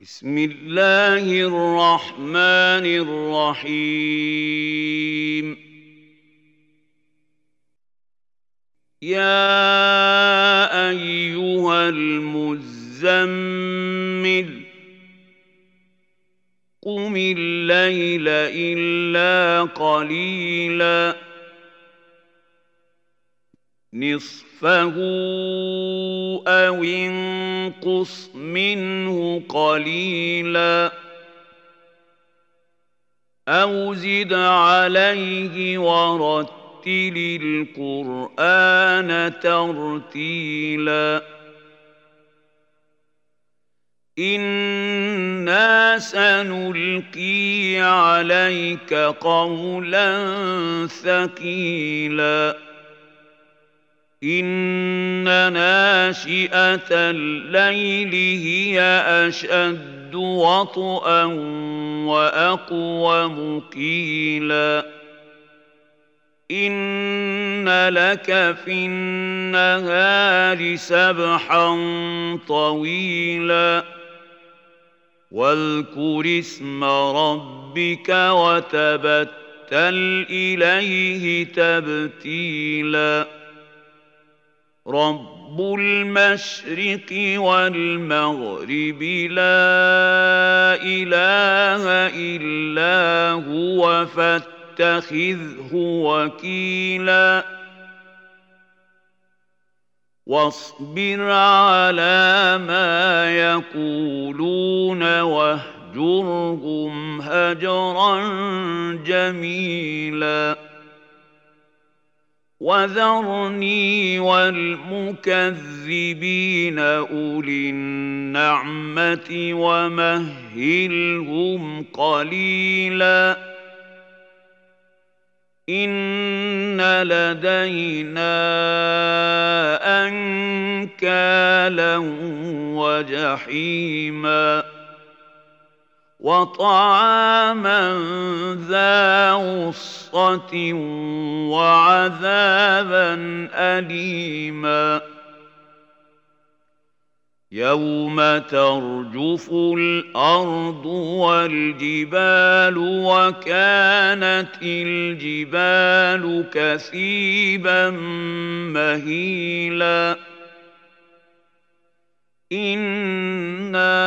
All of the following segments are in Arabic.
بسم الله الرحمن الرحيم. يا أيها المزمل قم الليل إلا قليلا. نصفه أو انقص منه قليلا أو زد عليه ورتل القرآن ترتيلا إنا سنلقي عليك قولا ثقيلا إن ناشئة الليل هي أشد وطئا وأقوم قيلا إن لك في النهار سبحا طويلا واذكر اسم ربك وتبتل إليه تبتيلاً رب المشرق والمغرب لا اله الا هو فاتخذه وكيلا واصبر على ما يقولون واهجرهم هجرا جميلا وذرني والمكذبين اولي النعمه ومهلهم قليلا ان لدينا انكالا وجحيما وطعاما ذا غصة وعذابا أليما. يوم ترجف الأرض والجبال وكانت الجبال كثيبا مهيلا. إِنَّا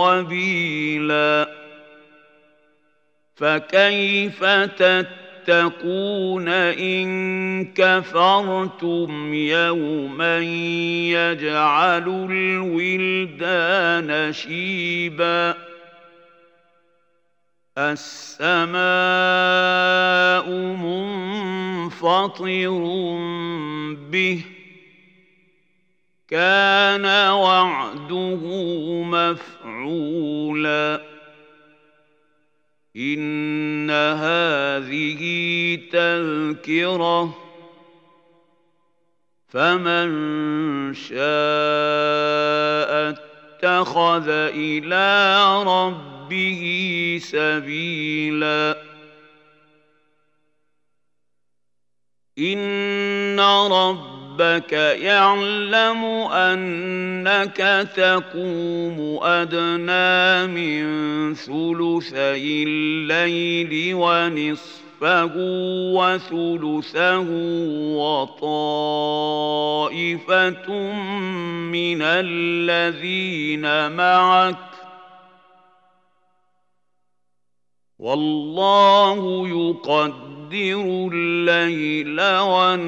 وبيلا فكيف تتقون إن كفرتم يوما يجعل الولدان شيبا السماء منفطر به كان وعده مفعولا. إن هذه تذكرة. فمن شاء اتخذ إلى ربه به سبيلا. إن ربك يعلم أنك تقوم أدنى من ثلثي الليل ونصفه وثلثه وطائفة من الذين معك والله يقدر الليل والنهار.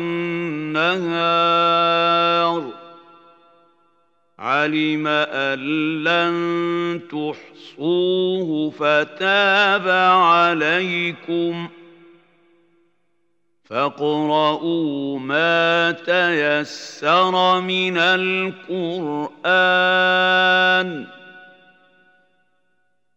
علم أن لن تحصوه فتاب عليكم. فاقرؤوا ما تيسر من القرآن.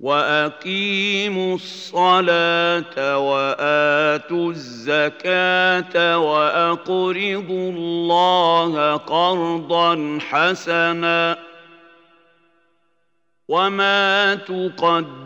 واقيموا الصلاه واتوا الزكاه واقرضوا الله قرضا حسنا وما تقدموا